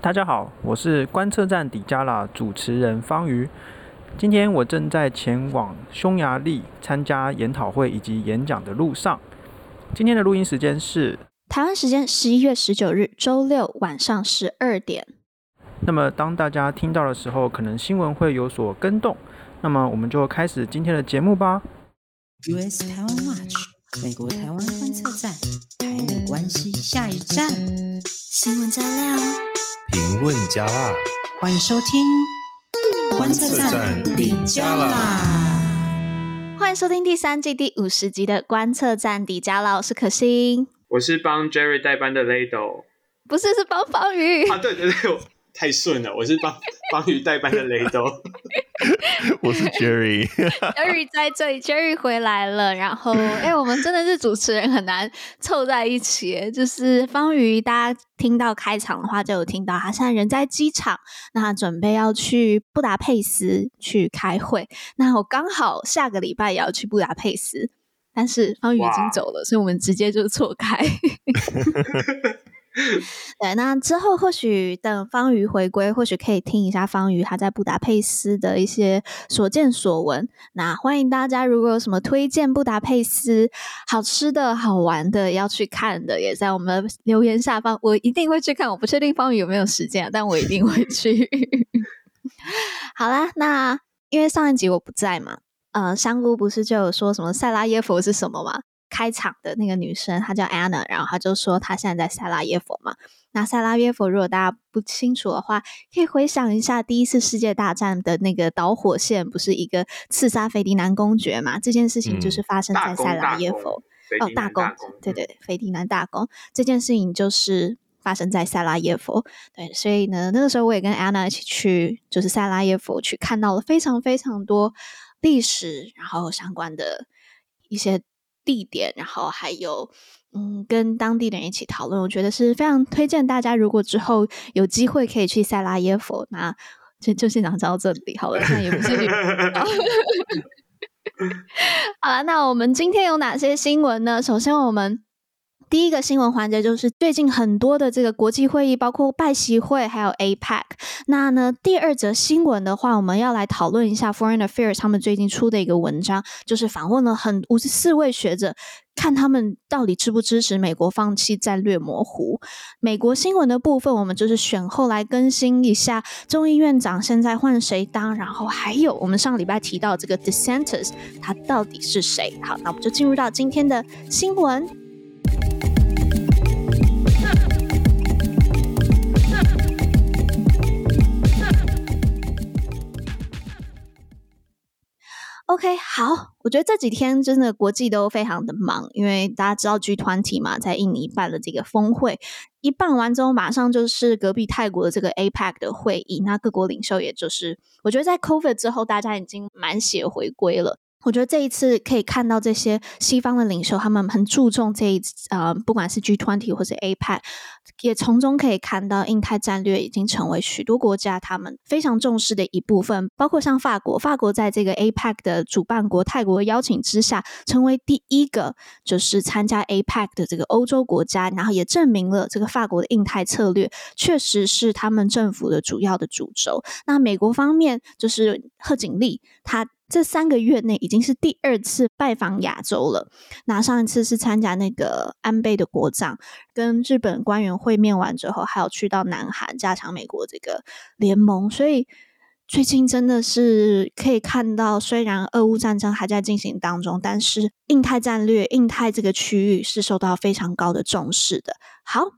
大家好，我是观测站底加拉主持人方瑜。今天我正在前往匈牙利参加研讨会以及演讲的路上。今天的录音时间是台湾时间十一月十九日周六晚上十二点。那么当大家听到的时候，可能新闻会有所更动。那么我们就开始今天的节目吧。US 台湾 Watch，美国台湾观测站，台美关系下一站，新闻加料，评论加辣，欢迎收听观测站底加啦。欢迎收听第三季第五十集的观测站底加辣，我是可心，我是帮 Jerry 代班的 Lado，不是，是帮方宇啊，对对对。太顺了，我是帮方瑜代班的雷豆，我是 Jerry，Jerry 在这里，Jerry 回来了。然后，哎、欸，我们真的是主持人很难凑在一起。就是方瑜，大家听到开场的话，就有听到他现在人在机场，那他准备要去布达佩斯去开会。那我刚好下个礼拜也要去布达佩斯，但是方宇已经走了，所以我们直接就错开。对，那之后或许等方瑜回归，或许可以听一下方瑜他在布达佩斯的一些所见所闻。那欢迎大家，如果有什么推荐布达佩斯好吃的好玩的要去看的，也在我们留言下方，我一定会去看。我不确定方瑜有没有时间，但我一定会去。好啦，那因为上一集我不在嘛，呃，香菇不是就有说什么塞拉耶佛是什么吗？开场的那个女生，她叫 Anna，然后她就说她现在在塞拉耶佛嘛。那塞拉耶佛，如果大家不清楚的话，可以回想一下第一次世界大战的那个导火线，不是一个刺杀斐迪南公爵嘛？这件事情就是发生在塞拉耶佛。嗯、哦，大公，对对对，斐迪南大公这件事情就是发生在塞拉耶佛。对，所以呢，那个时候我也跟 Anna 一起去，就是塞拉耶佛去看到了非常非常多历史，然后相关的一些。地点，然后还有，嗯，跟当地人一起讨论，我觉得是非常推荐大家，如果之后有机会可以去塞拉耶夫，那就就先讲到这里好了，现在也不是。好了，那我们今天有哪些新闻呢？首先，我们。第一个新闻环节就是最近很多的这个国际会议，包括拜习会，还有 APEC。那呢，第二则新闻的话，我们要来讨论一下 Foreign Affairs 他们最近出的一个文章，就是访问了很五十四位学者，看他们到底支不支持美国放弃战略模糊。美国新闻的部分，我们就是选后来更新一下众议院长现在换谁当，然后还有我们上礼拜提到这个 Dissenters，他到底是谁？好，那我们就进入到今天的新闻。OK，好，我觉得这几天真的国际都非常的忙，因为大家知道 G20 嘛，在印尼办了这个峰会，一办完之后，马上就是隔壁泰国的这个 APEC 的会议，那各国领袖也就是，我觉得在 COVID 之后，大家已经满血回归了。我觉得这一次可以看到这些西方的领袖，他们很注重这一，呃，不管是 G20 或者 APEC，也从中可以看到印太战略已经成为许多国家他们非常重视的一部分。包括像法国，法国在这个 APEC 的主办国泰国邀请之下，成为第一个就是参加 APEC 的这个欧洲国家，然后也证明了这个法国的印太策略确实是他们政府的主要的主轴。那美国方面就是贺锦丽，他。这三个月内已经是第二次拜访亚洲了。那上一次是参加那个安倍的国葬，跟日本官员会面完之后，还有去到南韩加强美国这个联盟。所以最近真的是可以看到，虽然俄乌战争还在进行当中，但是印太战略、印太这个区域是受到非常高的重视的。好。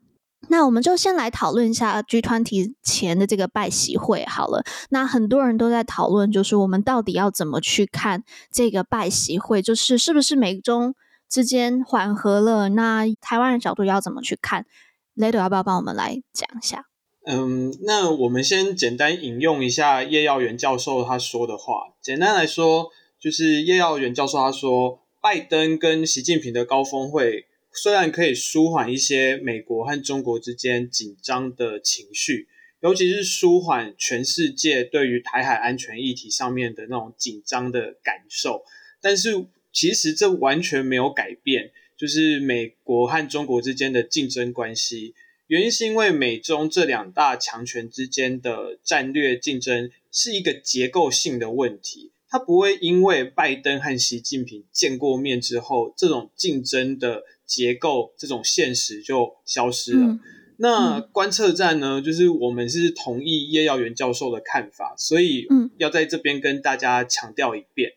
那我们就先来讨论一下 G20 前的这个拜习会好了。那很多人都在讨论，就是我们到底要怎么去看这个拜习会，就是是不是美中之间缓和了？那台湾人角度要怎么去看？Lado 要不要帮我们来讲一下？嗯，那我们先简单引用一下叶耀元教授他说的话。简单来说，就是叶耀元教授他说，拜登跟习近平的高峰会。虽然可以舒缓一些美国和中国之间紧张的情绪，尤其是舒缓全世界对于台海安全议题上面的那种紧张的感受，但是其实这完全没有改变，就是美国和中国之间的竞争关系，原因是因为美中这两大强权之间的战略竞争是一个结构性的问题，它不会因为拜登和习近平见过面之后，这种竞争的结构、这种现实就消失了。嗯那观测站呢，就是我们是同意叶耀元教授的看法，所以要在这边跟大家强调一遍，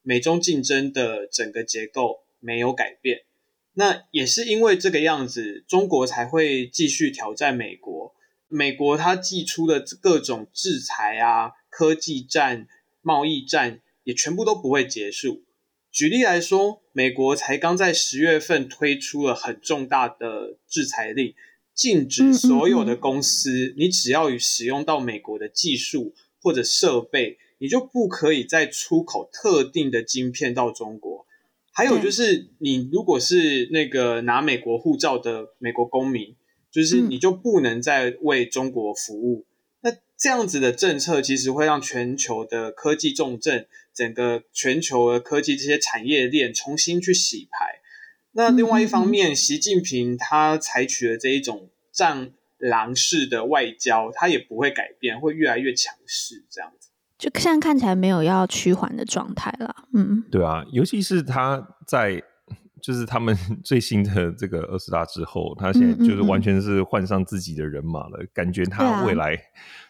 美中竞争的整个结构没有改变。那也是因为这个样子，中国才会继续挑战美国。美国它寄出的各种制裁啊、科技战、贸易战，也全部都不会结束。举例来说，美国才刚在十月份推出了很重大的制裁令。禁止所有的公司，嗯嗯嗯，你只要与使用到美国的技术或者设备，你就不可以再出口特定的晶片到中国。还有就是，你如果是那个拿美国护照的美国公民，就是你就不能再为中国服务。嗯、那这样子的政策，其实会让全球的科技重镇，整个全球的科技这些产业链重新去洗牌。那另外一方面，习近平他采取了这一种战狼式的外交，他也不会改变，会越来越强势，这样子。就现在看起来没有要趋缓的状态了。嗯，对啊，尤其是他在。就是他们 最新的这个二十大之后，他现在就是完全是换上自己的人马了，嗯嗯嗯，感觉他未来、啊、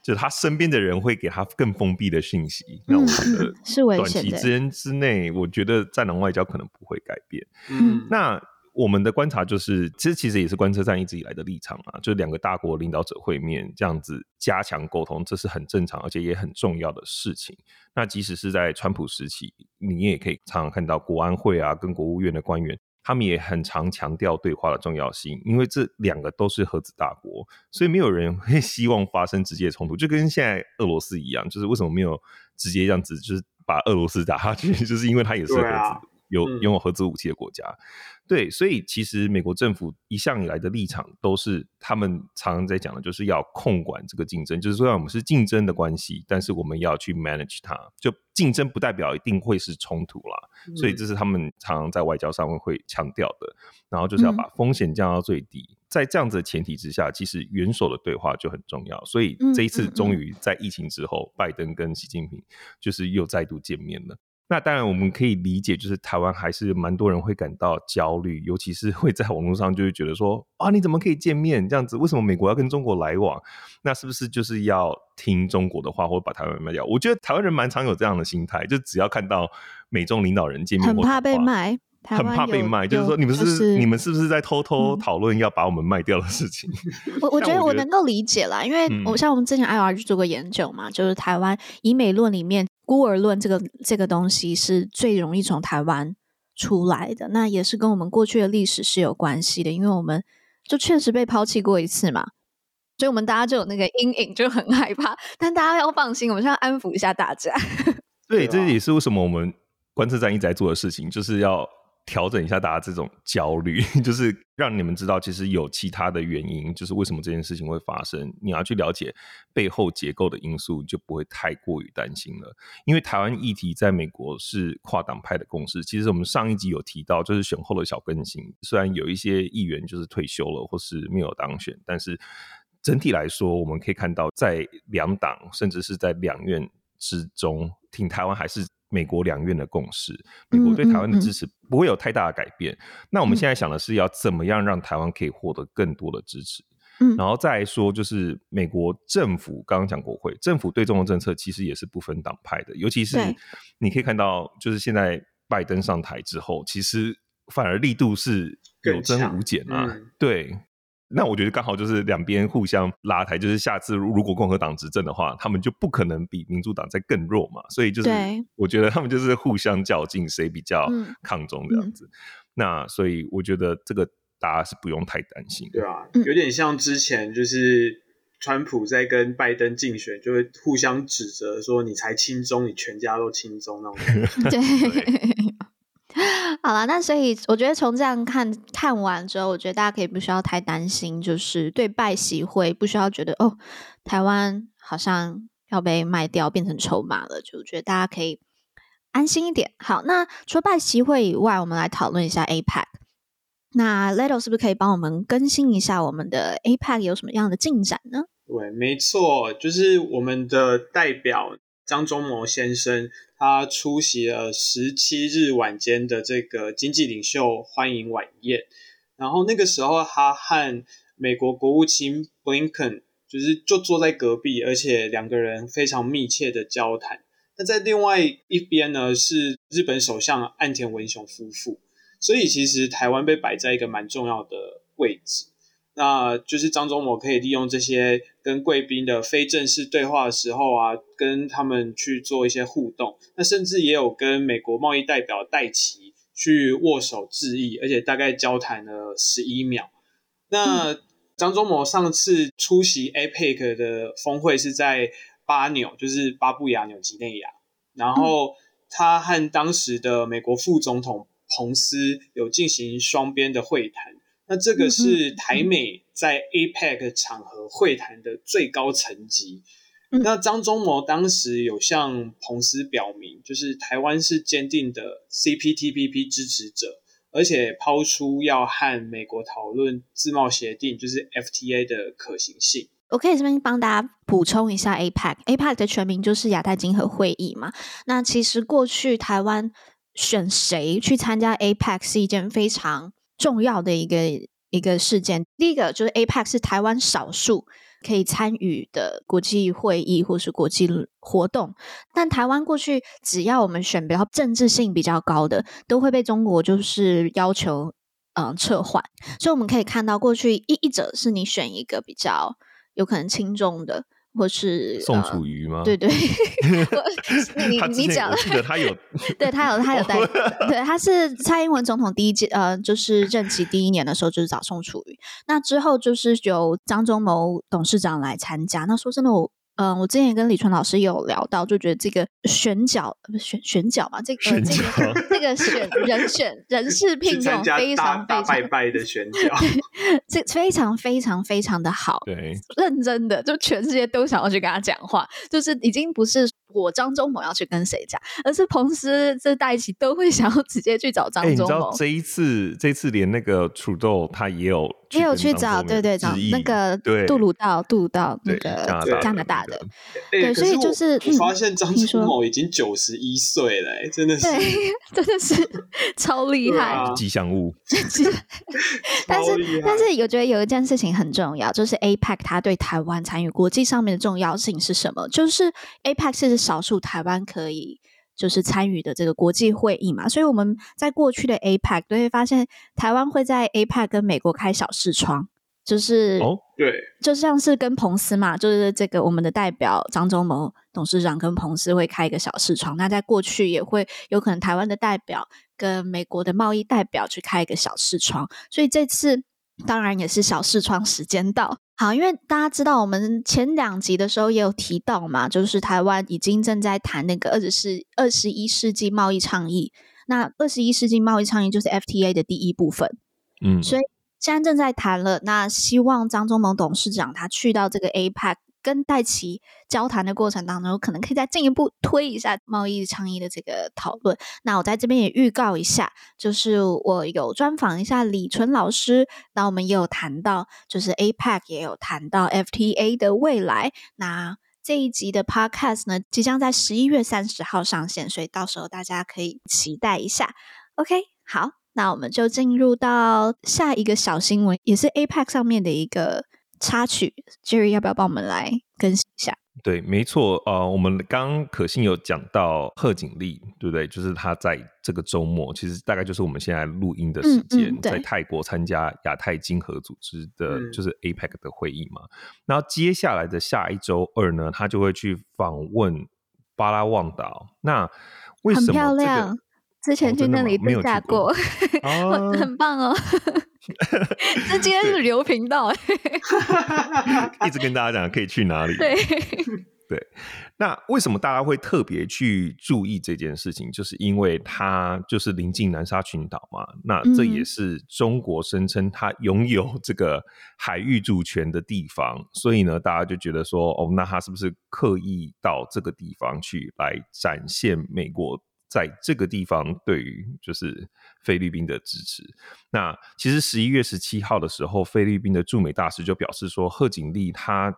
就是他身边的人会给他更封闭的信息。那、嗯、我觉得 是短期之间之内，我觉得战狼外交可能不会改变。嗯，那我们的观察就是，其实其实也是观测站一直以来的立场啊，就是两个大国领导者会面这样子加强沟通，这是很正常而且也很重要的事情。那即使是在川普时期，你也可以常常看到国安会啊跟国务院的官员。他们也很常强调对话的重要性，因为这两个都是核子大国，所以没有人会 希望发生直接冲突，就跟现在俄罗斯一样，就是为什么没有直接这样子，就是把俄罗斯打下去，就是因为它也是核子。有拥有核子武器的国家，嗯，对，所以其实美国政府一向以来的立场都是，他们常常在讲的，就是要控管这个竞争，就是说，我们是竞争的关系，但是我们要去 manage 它，就竞争不代表一定会是冲突啦，嗯，所以这是他们常常在外交上面会强调的，然后就是要把风险降到最低，嗯，在这样子的前提之下，其实元首的对话就很重要，所以这一次终于在疫情之后，拜登跟习近平就是又再度见面了。那当然，我们可以理解，就是台湾还是蛮多人会感到焦虑，尤其是会在网络上就会觉得说，啊，你怎么可以见面这样子？为什么美国要跟中国来往？那是不是就是要听中国的话，或者把台湾卖掉？我觉得台湾人蛮常有这样的心态，就只要看到美中领导人见面，很怕被卖，很怕被卖，就是说你们是、就是、你们是不是在偷偷讨论要把我们卖掉的事情？嗯、我我觉得我能够理解啦，因为我像我们之前 IR 去做过研究嘛，就是台湾以美论里面。孤儿论这个这个东西是最容易从台湾出来的，那也是跟我们过去的历史是有关系的，因为我们就确实被抛弃过一次嘛，所以我们大家就有那个阴影，就很害怕。但大家要放心，我们现在安抚一下大家。对，这也是为什么我们观测站一直在做的事情，就是要。调整一下大家这种焦虑，就是让你们知道，其实有其他的原因，就是为什么这件事情会发生。你要去了解背后结构的因素，就不会太过于担心了。因为台湾议题在美国是跨党派的共识。其实我们上一集有提到，就是选后的小更新，虽然有一些议员就是退休了或是没有当选，但是整体来说，我们可以看到，在两党甚至是在两院之中，挺台湾还是。美国两院的共识，美国对台湾的支持不会有太大的改变。嗯嗯嗯。那我们现在想的是要怎么样让台湾可以获得更多的支持？嗯，然后再来说，就是美国政府刚刚讲国会政府对中国政策其实也是不分党派的，尤其是你可以看到，就是现在拜登上台之后，其实反而力度是有增无减啊，嗯、对。那我觉得刚好就是两边互相拉抬，就是下次如果共和党执政的话，他们就不可能比民主党再更弱嘛。所以就是我觉得他们就是互相较劲，谁比较抗中这样子。嗯、那所以我觉得这个大家是不用太担心。对啊，有点像之前就是川普在跟拜登竞选，就会互相指责说你才亲中，你全家都亲中那种。对。好了，那所以我觉得从这样看看完之后，我觉得大家可以不需要太担心，就是对拜习会不需要觉得哦，台湾好像要被卖掉变成筹码了，就觉得大家可以安心一点。好，那除了拜习会以外，我们来讨论一下 APEC。那 Little 是不是可以帮我们更新一下我们的 APEC 有什么样的进展呢？对，没错，就是我们的代表张忠谋先生，他出席了十七日晚间的这个经济领袖欢迎晚宴，然后那个时候他和美国国务卿 Blinken 就是就坐在隔壁，而且两个人非常密切的交谈。那在另外一边呢，是日本首相岸田文雄夫妇。所以其实台湾被摆在一个蛮重要的位置，那就是张忠谋可以利用这些跟贵宾的非正式对话的时候啊，跟他们去做一些互动，那甚至也有跟美国贸易代表戴奇去握手致意，而且大概交谈了十一秒。那张忠谋上次出席 APEC 的峰会是在巴纽，就是巴布亚纽几内亚，然后他和当时的美国副总统。彭斯有进行双边的会谈，那这个是台美在 APEC 场合会谈的最高层级。嗯、那张忠谋当时有向彭斯表明，就是台湾是坚定的 CPTPP 支持者，而且抛出要和美国讨论自贸协定，就是 FTA 的可行性。我可以这边帮大家补充一下 APEC，APEC 的全名就是亚太经合会议嘛。那其实过去台湾。选谁去参加 APEC 是一件非常重要的一个一个事件。第一个就是 APEC 是台湾少数可以参与的国际会议或是国际活动，但台湾过去只要我们选比较政治性比较高的，都会被中国就是要求嗯撤换。所以我们可以看到，过去一一者是你选一个比较有可能轻重的。或是宋楚瑜吗？对对，你 你讲了，记得他有，对他有他有代，对他是蔡英文总统第一届呃，就是任期第一年的时候就是找宋楚瑜，那之后就是由张忠谋董事长来参加。那说真的我。嗯、呃，我之前跟李纯老师有聊到，就觉得这个选角不选选角嘛，这个这个这个选人选人事 聘用非常非常拜拜的选角，这非常非常非常的好，对，认真的，就全世界都想要去跟他讲话，就是已经不是。我张忠谋要去跟谁讲，而是彭斯这代起都会想要直接去找张忠谋。欸、你知道这一次，这一次连那个 Trudeau 他也有也有去找，对对，找那个杜鲁道，杜鲁道那个加拿大的。对，对，所以就是我发现张忠谋已经九十一岁了，真的是，对，真的是 超厉害，吉祥物。但是，但是，我觉得有一件事情很重要，就是 APEC 它对台湾参与国际上面的重要性是什么？就是 APEC 是。少数台湾可以就是参与的这个国际会议嘛，所以我们在过去的 APEC 都会发现，台湾会在 APEC 跟美国开小视窗，就是哦，对，就像是跟彭斯嘛，就是这个我们的代表张忠谋董事长跟彭斯会开一个小视窗，那在过去也会有可能台湾的代表跟美国的贸易代表去开一个小视窗，所以这次当然也是小视窗时间到。好，因为大家知道，我们前两集的时候也有提到嘛，就是台湾已经正在谈那个二十世二十一世纪贸易倡议。那二十一世纪贸易倡议就是 FTA 的第一部分，嗯，所以现在正在谈了。那希望张忠谋董事长他去到这个 APEC。跟戴琪交谈的过程当中，可能可以再进一步推一下贸易倡议的这个讨论。那我在这边也预告一下，就是我有专访一下李纯老师，那我们也有谈到，就是 APEC 也有谈到 FTA 的未来。那这一集的 Podcast 呢，即将在十一月三十号上线，所以到时候大家可以期待一下。OK，好，那我们就进入到下一个小新闻，也是 APEC 上面的一个。插曲，Jerry 要不要帮我们来更新一下？对，没错，呃，我们刚刚可信有讲到贺锦丽，对不对？就是他在这个周末，其实大概就是我们现在录音的时间，嗯嗯、在泰国参加亚太经合组织的，嗯、就是 APEC 的会议嘛。然后接下来的下一周二呢，他就会去访问巴拉望岛。那为什么、这个、很漂亮？之前去那里度假过，哦、很棒哦。那今天是流频道，一直跟大家讲可以去哪里。对对，那为什么大家会特别去注意这件事情？就是因为它就是临近南沙群岛嘛。那这也是中国声称它拥有这个海域主权的地方，所以呢，大家就觉得说，哦，那它是不是刻意到这个地方去来展现美国在这个地方对于就是菲律宾的支持。那其实十一月十七号的时候，菲律宾的驻美大使就表示说，贺锦丽他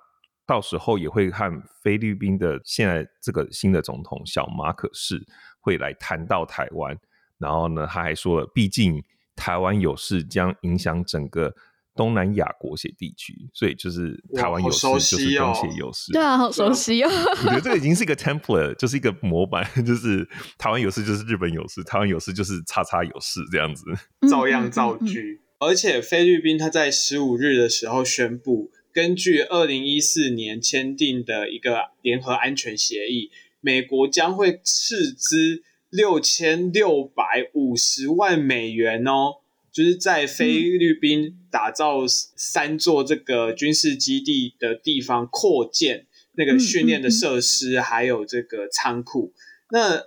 到时候也会和菲律宾的现在这个新的总统小马可仕会来谈到台湾。然后呢，他还说了，毕竟台湾有事将影响整个。东南亚国协地区，所以就是台湾有事就是东协有事，对啊，好熟悉哦。我觉得这个已经是一个 template，就是一个模板，就是台湾有事就是日本有事，台湾有事就是叉叉有事这样子，照样造句。而且菲律宾他在十五日的时候宣布，根据二零一四年签订的一个联合安全协议，美国将会斥资六千六百五十万美元哦。就是在菲律宾打造三座这个军事基地的地方扩建那个训练的设施，还有这个仓库。那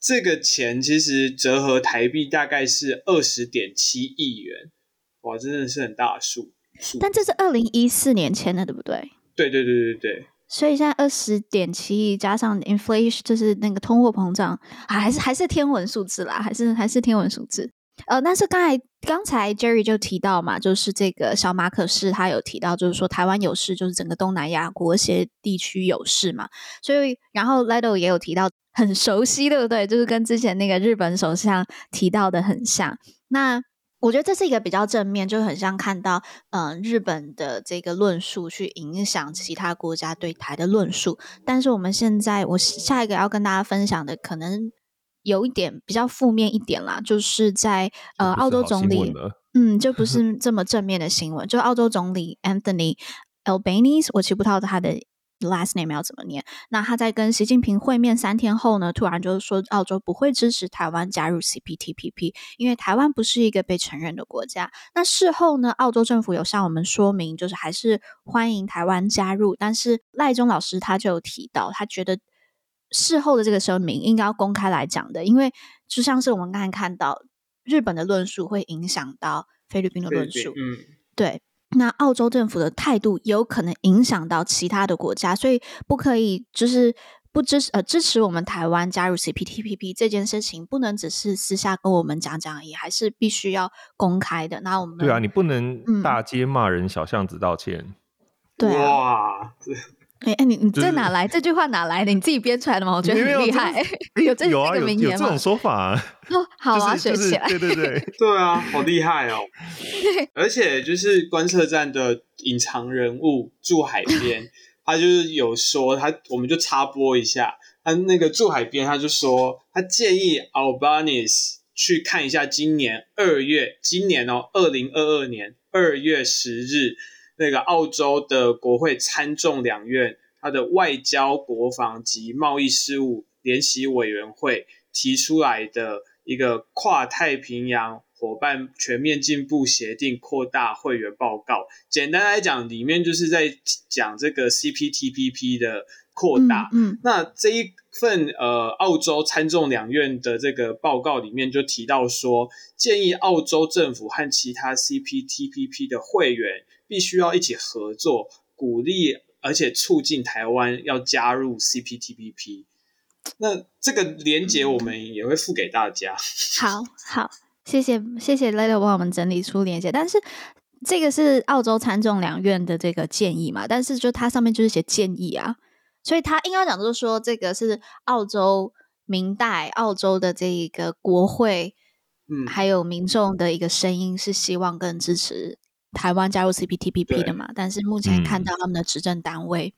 这个钱其实折合台币大概是二十点七亿元，哇，真的是很大的数。但这是二零一四年签的，对不对？对对对对对。所以现在二十点七亿加上 inflation，就是那个通货膨胀，还是还是天文数字啦，还是还是天文数字。呃，但是刚才刚才 Jerry 就提到嘛，就是这个小马可是他有提到，就是说台湾有事，就是整个东南亚国协地区有事嘛。所以，然后 Leto 也有提到，很熟悉，对不对？就是跟之前那个日本首相提到的很像。那我觉得这是一个比较正面，就很像看到，嗯、日本的这个论述去影响其他国家对台的论述。但是我们现在，我下一个要跟大家分享的可能。有一点比较负面一点啦，就是在呃澳洲总理，嗯，就不是 这么正面的新闻。就澳洲总理 Anthony Albanese，我记不到他的 last name 要怎么念。那他在跟习近平会面三天后呢，突然就是说澳洲不会支持台湾加入 CPTPP，因为台湾不是一个被承认的国家。那事后呢，澳洲政府有向我们说明，就是还是欢迎台湾加入，但是赖中老师他就有提到，他觉得。事后的这个声明应该要公开来讲的，因为就像是我们刚才看到日本的论述会影响到菲律宾的论述，嗯，对。那澳洲政府的态度有可能影响到其他的国家，所以不可以就是不支持呃支持我们台湾加入 CPTPP 这件事情，不能只是私下跟我们讲讲而已，还是必须要公开的。那我们对啊，你不能大街骂人，小巷子道歉，嗯、对啊。哇哎、欸、哎，你你这哪来？这句话哪来的？你自己编出来的吗？我觉得很厉害。有这有啊，有有这种说法。哦，好啊，学起来。对对对，对啊，好厉害哦。而且就是观测站的隐藏人物住海边，他就是有说他，我们就插播一下，他那个住海边，他就说他建议 Albanese 去看一下今年二月，今年哦，二零二二年二月十日。那个澳洲的国会参众两院，它的外交、国防及贸易事务联席委员会提出来的一个跨太平洋伙伴全面进步协定扩大会员报告，简单来讲，里面就是在讲这个 CPTPP 的扩大。嗯，嗯，那这一份呃澳洲参众两院的这个报告里面就提到说，建议澳洲政府和其他 CPTPP 的会员。必须要一起合作，鼓励而且促进台湾要加入 CPTPP。那这个连接我们也会附给大家。嗯、好好，谢谢谢谢 Leto 帮我们整理出连接。但是这个是澳洲参众两院的这个建议嘛？但是就它上面就是写建议啊，所以他应该讲就是说，这个是澳洲明代、澳洲的这一个国会，嗯，还有民众的一个声音，是希望更支持。台湾加入 CPTPP 的嘛，但是目前看到他们的执政单位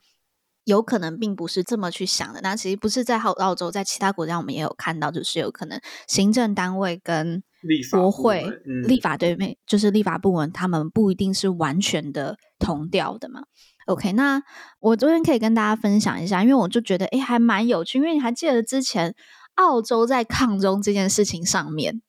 有可能并不是这么去想的。那其实不是在澳澳洲，在其他国家我们也有看到，就是有可能行政单位跟国会立法对面，就是立法部门，他们不一定是完全的同调的嘛。OK，那我昨天可以跟大家分享一下，因为我就觉得哎，还蛮有趣，因为你还记得之前澳洲在抗中这件事情上面，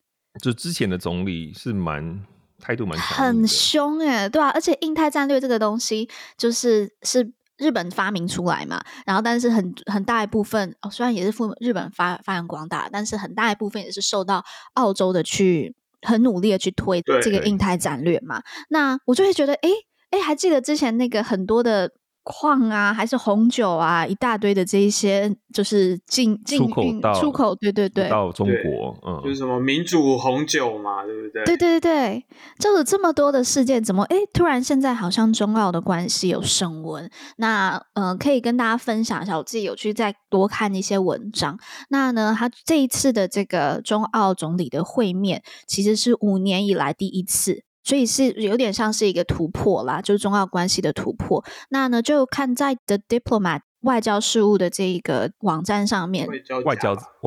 就之前的总理是蛮。态度蛮很凶哎，对啊，而且印太战略这个东西就是是日本发明出来嘛，然后但是很很大一部分哦，虽然也是赴日本发发扬光大，但是很大一部分也是受到澳洲的去很努力的去推这个印太战略嘛。那我就会觉得，哎哎，还记得之前那个很多的矿啊，还是红酒啊，一大堆的这一些，就是进进出口到出口，对对对，到中国，嗯，就是什么民主红酒嘛，对不对？对对对对，就是这么多的事件，怎么哎，突然现在好像中澳的关系有升温？那呃，可以跟大家分享一下，我自己有去再多看一些文章。那呢，他这一次的这个中澳总理的会面，其实是五年以来第一次。所以是有点像是一个突破啦，就是中澳关系的突破。那呢，就看在 The Diplomat 外交事务的这一个网站上面，外交外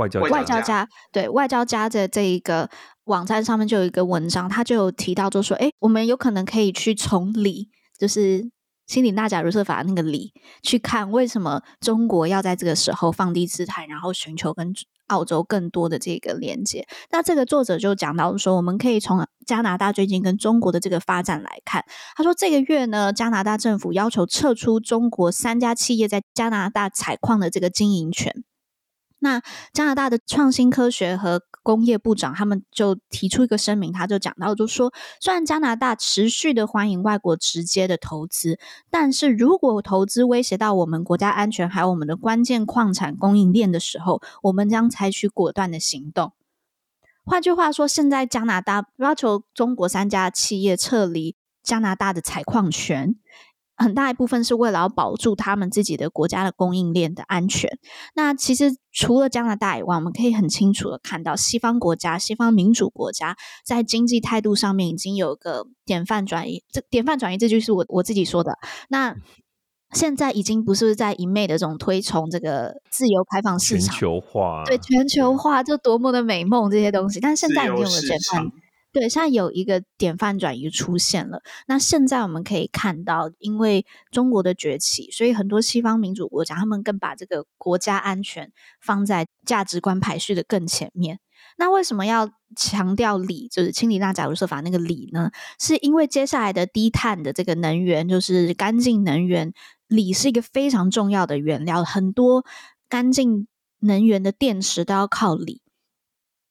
交外交家对外交家的这一个网站上面就有一个文章，他就有提到，就说，哎，我们有可能可以去从理，就是清理纳假如设法那个理去看，为什么中国要在这个时候放低姿态，然后寻求跟。澳洲更多的这个连接，那这个作者就讲到说，我们可以从加拿大最近跟中国的这个发展来看。他说，这个月呢，加拿大政府要求撤出中国三家企业在加拿大采矿的这个经营权。那加拿大的创新科学和工业部长他们就提出一个声明，他就讲到，就说虽然加拿大持续的欢迎外国直接的投资，但是如果投资威胁到我们国家安全，还有我们的关键矿产供应链的时候，我们将采取果断的行动。换句话说，现在加拿大要求中国三家企业撤离加拿大的采矿权。很大一部分是为了要保住他们自己的国家的供应链的安全。那其实除了加拿大以外，我们可以很清楚的看到，西方国家、西方民主国家在经济态度上面已经有个典范转移。这典范转移这就是我我自己说的。那现在已经不是在一昧的这种推崇这个自由开放市场、全球化，对全球化就多么的美梦这些东西，但现在已经有了典范。对，现在有一个典范转移出现了。那现在我们可以看到，因为中国的崛起，所以很多西方民主国家，他们更把这个国家安全放在价值观排序的更前面。那为什么要强调锂，就是青里纳贾如瑟法那个锂呢？是因为接下来的低碳的这个能源，就是干净能源，锂是一个非常重要的原料，很多干净能源的电池都要靠锂。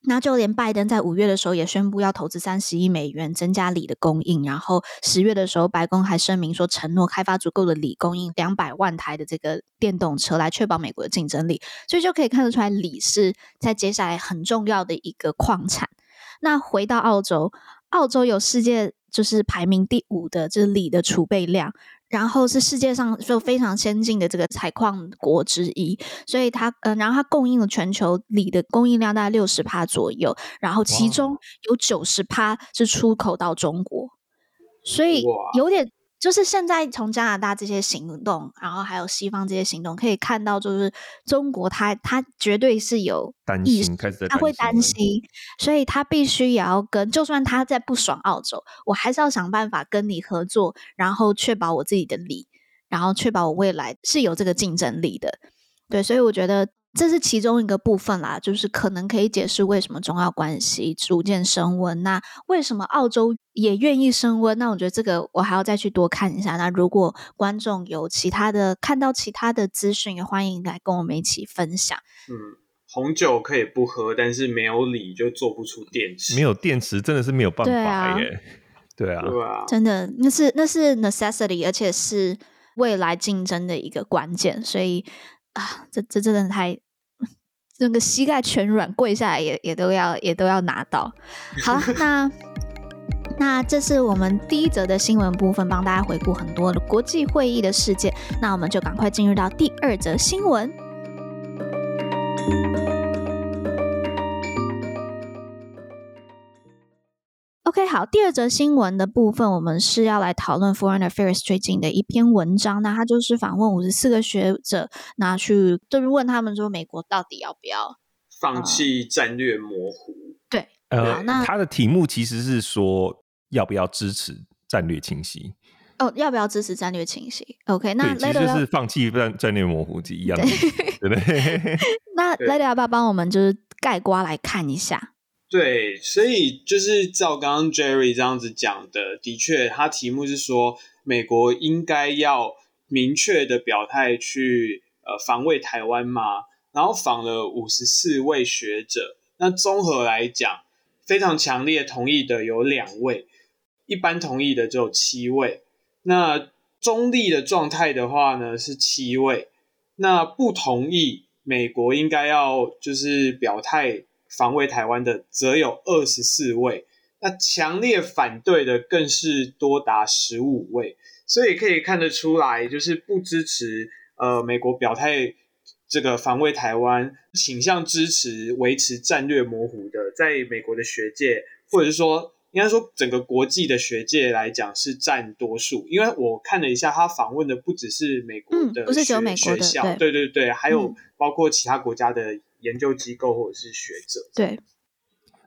那就连拜登在五月的时候也宣布要投资三十亿美元增加锂的供应，然后十月的时候白宫还声明说承诺开发足够的锂供应两百万台的这个电动车来确保美国的竞争力，所以就可以看得出来锂是在接下来很重要的一个矿产。那回到澳洲，澳洲有世界就是排名第五的这锂的储备量。然后是世界上就非常先进的这个采矿国之一，所以它嗯、呃，然后它供应了全球锂的供应量大概六十帕左右，然后其中有九十帕是出口到中国，所以有点。就是现在从加拿大这些行动，然后还有西方这些行动，可以看到，就是中国他他绝对是有担心，他会担心，所以他必须也要跟，就算他在不爽澳洲，我还是要想办法跟你合作，然后确保我自己的利，然后确保我未来是有这个竞争力的。对，所以我觉得。这是其中一个部分啦，就是可能可以解释为什么中澳关系逐渐升温。那为什么澳洲也愿意升温？那我觉得这个我还要再去多看一下。那如果观众有其他的看到其他的资讯，也欢迎来跟我们一起分享。嗯，红酒可以不喝，但是没有锂就做不出电池。没有电池真的是没有办法耶。对啊，对啊，真的那是那是 necessity，而且是未来竞争的一个关键。所以。啊，这这真的太，那个膝盖全软，跪下来也也都要也都要拿到。好了，那那这是我们第一则的新闻部分，帮大家回顾很多的国际会议的事件。那我们就赶快进入到第二则新闻。OK，好，第二则新闻的部分，我们是要来讨论 Foreign Affairs 最近的一篇文章。那他就是访问五十四个学者，拿去就是问他们说，美国到底要不要放弃战略模糊？呃、对，呃，那他的题目其实是说要不要支持战略清晰？哦，要不要支持战略清晰？OK，那其实是放弃战战略模糊是一样的，对不对？那 Lady 要不要帮我们就是盖瓜来看一下？对，所以就是照刚刚 Jerry 这样子讲的，的确，他题目是说美国应该要明确的表态去呃防卫台湾嘛？然后访了五十四位学者，那综合来讲，非常强烈同意的有两位，一般同意的只有七位。那中立的状态的话呢是七位，那不同意美国应该要就是表态防卫台湾的则有二十四位，那强烈反对的更是多达十五位，所以可以看得出来，就是不支持呃美国表态这个防卫台湾，倾向支持维持战略模糊的，在美国的学界或者是说。应该说，整个国际的学界来讲是占多数，因为我看了一下，他访问的不只是美国的学、嗯、不是只有美国的学校，对。对对，还有包括其他国家的研究机构或者是学者。对，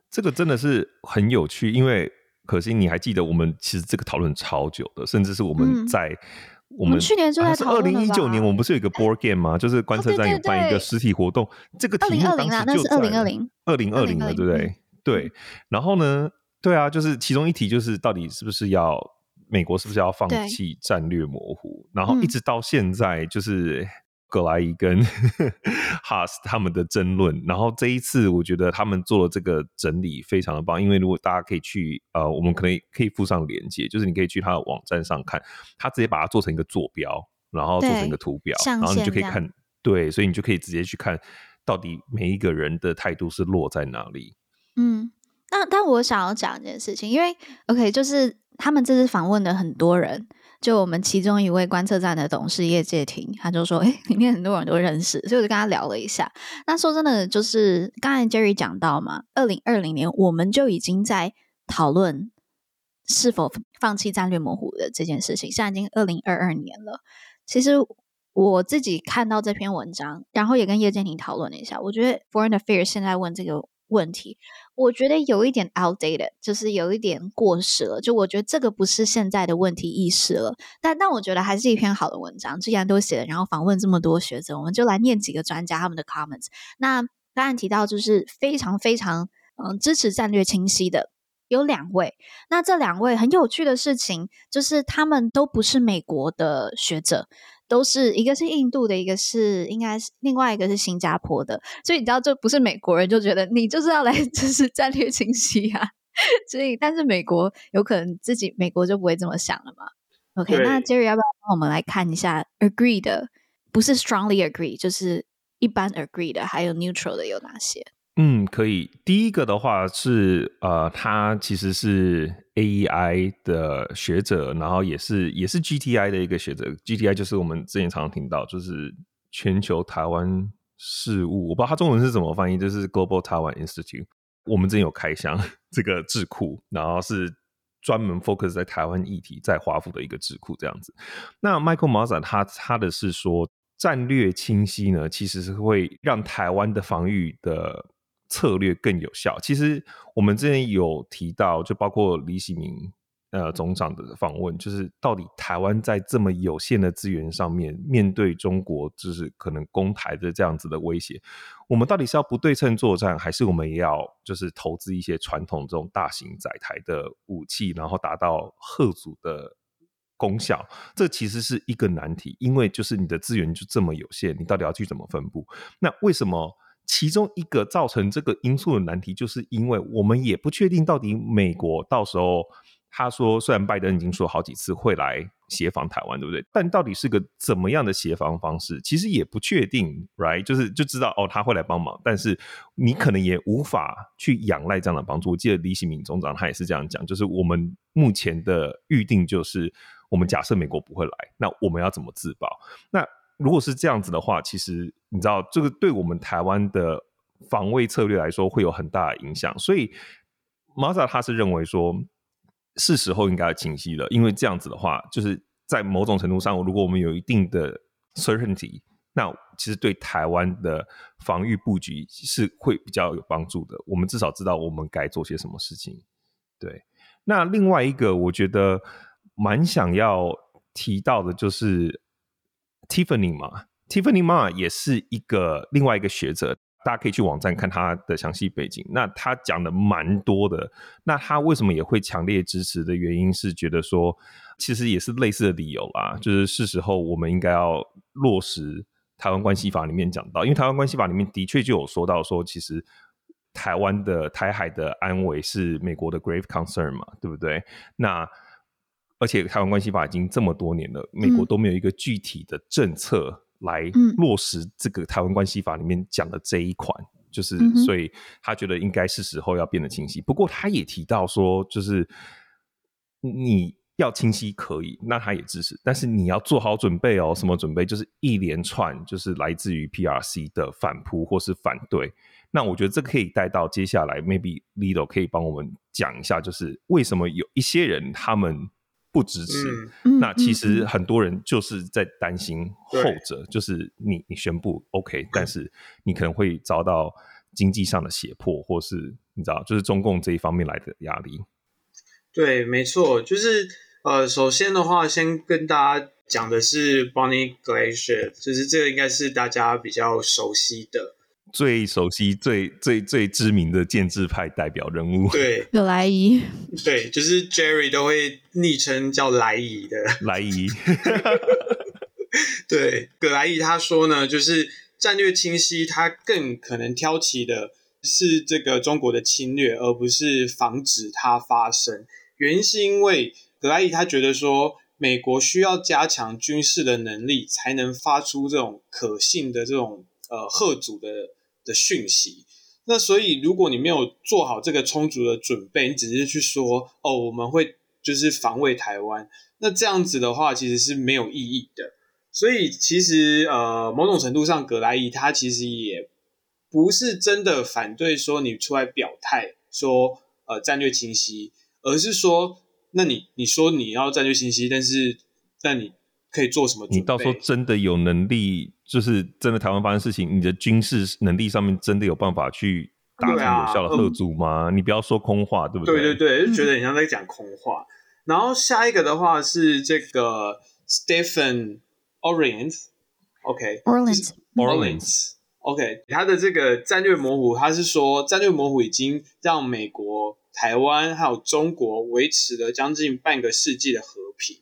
这个真的是很有趣，因为可惜你还记得，我们其实这个讨论超久的，甚至是我们在、嗯、我，们去年就在讨论二零一九年，我们不是有一个 board game 吗？就是观测站有办一个实体活动，哦、对对对，这个题目当时就在二零二零二零二零了，对不对？嗯、对，然后呢？对啊，就是其中一题，就是到底是不是要美国是不是要放弃战略模糊？然后一直到现在，就是葛莱伊跟 哈斯他们的争论。然后这一次，我觉得他们做了这个整理非常的棒，因为如果大家可以去呃，我们可能可以附上连接，就是你可以去他的网站上看，他直接把它做成一个坐标，然后做成一个图表，然后你就可以看，对，所以你就可以直接去看到底每一个人的态度是落在哪里。嗯。那但我想要讲一件事情，因为 OK，就是他们这次访问的很多人，就我们其中一位观测站的董事叶介廷，他就说，哎，里面很多人都认识，所以我就跟他聊了一下。那说真的，就是刚才 Jerry 讲到嘛，二零二零年我们就已经在讨论是否放弃战略模糊的这件事情，现在已经二零二二年了。其实我自己看到这篇文章，然后也跟叶介廷讨论了一下，我觉得 Foreign Affairs 现在问这个问题。我觉得有一点 outdated，就是有一点过时了。就我觉得这个不是现在的问题意识了。但但我觉得还是一篇好的文章，既然都写了，然后访问这么多学者，我们就来念几个专家他们的 comments。那刚才提到就是非常非常嗯支持战略清晰的有两位。那这两位很有趣的事情就是他们都不是美国的学者。都是一个是印度的，一个是应该是另外一个是新加坡的，所以你知道，这不是美国人就觉得你就是要来 就是战略清晰啊。所以，但是美国有可能自己美国就不会这么想了嘛。OK，那 Jerry 要不要帮我们来看一下 agree 的，不是 strongly agree，就是一般 agree 的，还有 neutral 的有哪些？嗯，可以。第一个的话是呃，他其实是 AEI 的学者，然后也是也是 GTI 的一个学者。GTI 就是我们之前常常听到，就是全球台湾事务，我不知道他中文是怎么翻译，就是 Global Taiwan Institute。我们之前有开箱 这个智库，然后是专门 focus 在台湾议题，在华府的一个智库这样子。那 Michael Mazza 他他的是说，战略清晰呢，其实是会让台湾的防御的。策略更有效。其实我们之前有提到，就包括李喜明呃总长的访问，就是到底台湾在这么有限的资源上面，面对中国就是可能攻台的这样子的威胁，我们到底是要不对称作战，还是我们也要就是投资一些传统这种大型载台的武器，然后达到吓阻的功效？这其实是一个难题，因为就是你的资源就这么有限，你到底要去怎么分布？那为什么？其中一个造成这个因素的难题，就是因为我们也不确定到底美国到时候他说，虽然拜登已经说好几次会来协防台湾，对不对？但到底是个怎么样的协防方式，其实也不确定，right？就是就知道哦，他会来帮忙，但是你可能也无法去仰赖这样的帮助。我记得李喜明总长他也是这样讲，就是我们目前的预定就是，我们假设美国不会来，那我们要怎么自保？那如果是这样子的话，其实你知道，这个对我们台湾的防卫策略来说会有很大的影响。所以，Mazza 他是认为说，是时候应该要清晰了，因为这样子的话，就是在某种程度上，如果我们有一定的 certainty，那其实对台湾的防御布局是会比较有帮助的。我们至少知道我们该做些什么事情。对，那另外一个我觉得蛮想要提到的，就是。Tiffany 嘛，Tiffany Ma 也是一个另外一个学者，大家可以去网站看他的详细背景。那他讲的蛮多的。那他为什么也会强烈支持的原因是觉得说，其实也是类似的理由啦，就是是时候我们应该要落实台湾关系法里面讲到，因为台湾关系法里面的确就有说到说，其实台湾的台海的安危是美国的 grave concern 嘛，对不对？那而且台湾关系法已经这么多年了，美国都没有一个具体的政策来落实这个台湾关系法里面讲的这一款，就是所以他觉得应该是时候要变得清晰。不过他也提到说，就是你。要清晰可以，那他也支持，但是你要做好准备哦。什么准备？就是一连串就是来自于 PRC 的反扑或是反对。那我觉得这可以带到接下来，maybe Lido 可以帮我们讲一下，就是为什么有一些人他们不支持。嗯、那其实很多人就是在担心后者，嗯、就是你你宣布 OK，但是你可能会遭到经济上的胁迫，或是你知道，就是中共这一方面来的压力。对，没错，就是。呃，首先的话，先跟大家讲的是 Bonnie Glacier，就是这个应该是大家比较熟悉的、最熟悉、最最最知名的建制派代表人物。对，葛莱伊。对，就是 Jerry 都会昵称叫莱伊的。莱伊。对，葛莱伊他说呢，就是战略清晰，他更可能挑起的是这个中国的侵略，而不是防止它发生。原因是因为。葛莱伊他觉得说，美国需要加强军事的能力，才能发出这种可信的这种呃吓阻的的讯息。那所以，如果你没有做好这个充足的准备，你只是去说哦，我们会就是防卫台湾，那这样子的话其实是没有意义的。所以，其实呃，某种程度上，葛莱伊他其实也不是真的反对说你出来表态说呃战略清晰，而是说。那你你说你要战略清晰，但是那你可以做什么？你到时候真的有能力，就是真的台湾发生事情，你的军事能力上面真的有办法去达成有效的合阻吗？啊嗯、你不要说空话，对不对？对对对，就觉得你像在讲空话。嗯、然后下一个的话是这个 Stephen Orient，OK，Orient，Orient，OK，他的这个战略模糊，他是说战略模糊已经让美国。台湾还有中国维持了将近半个世纪的和平，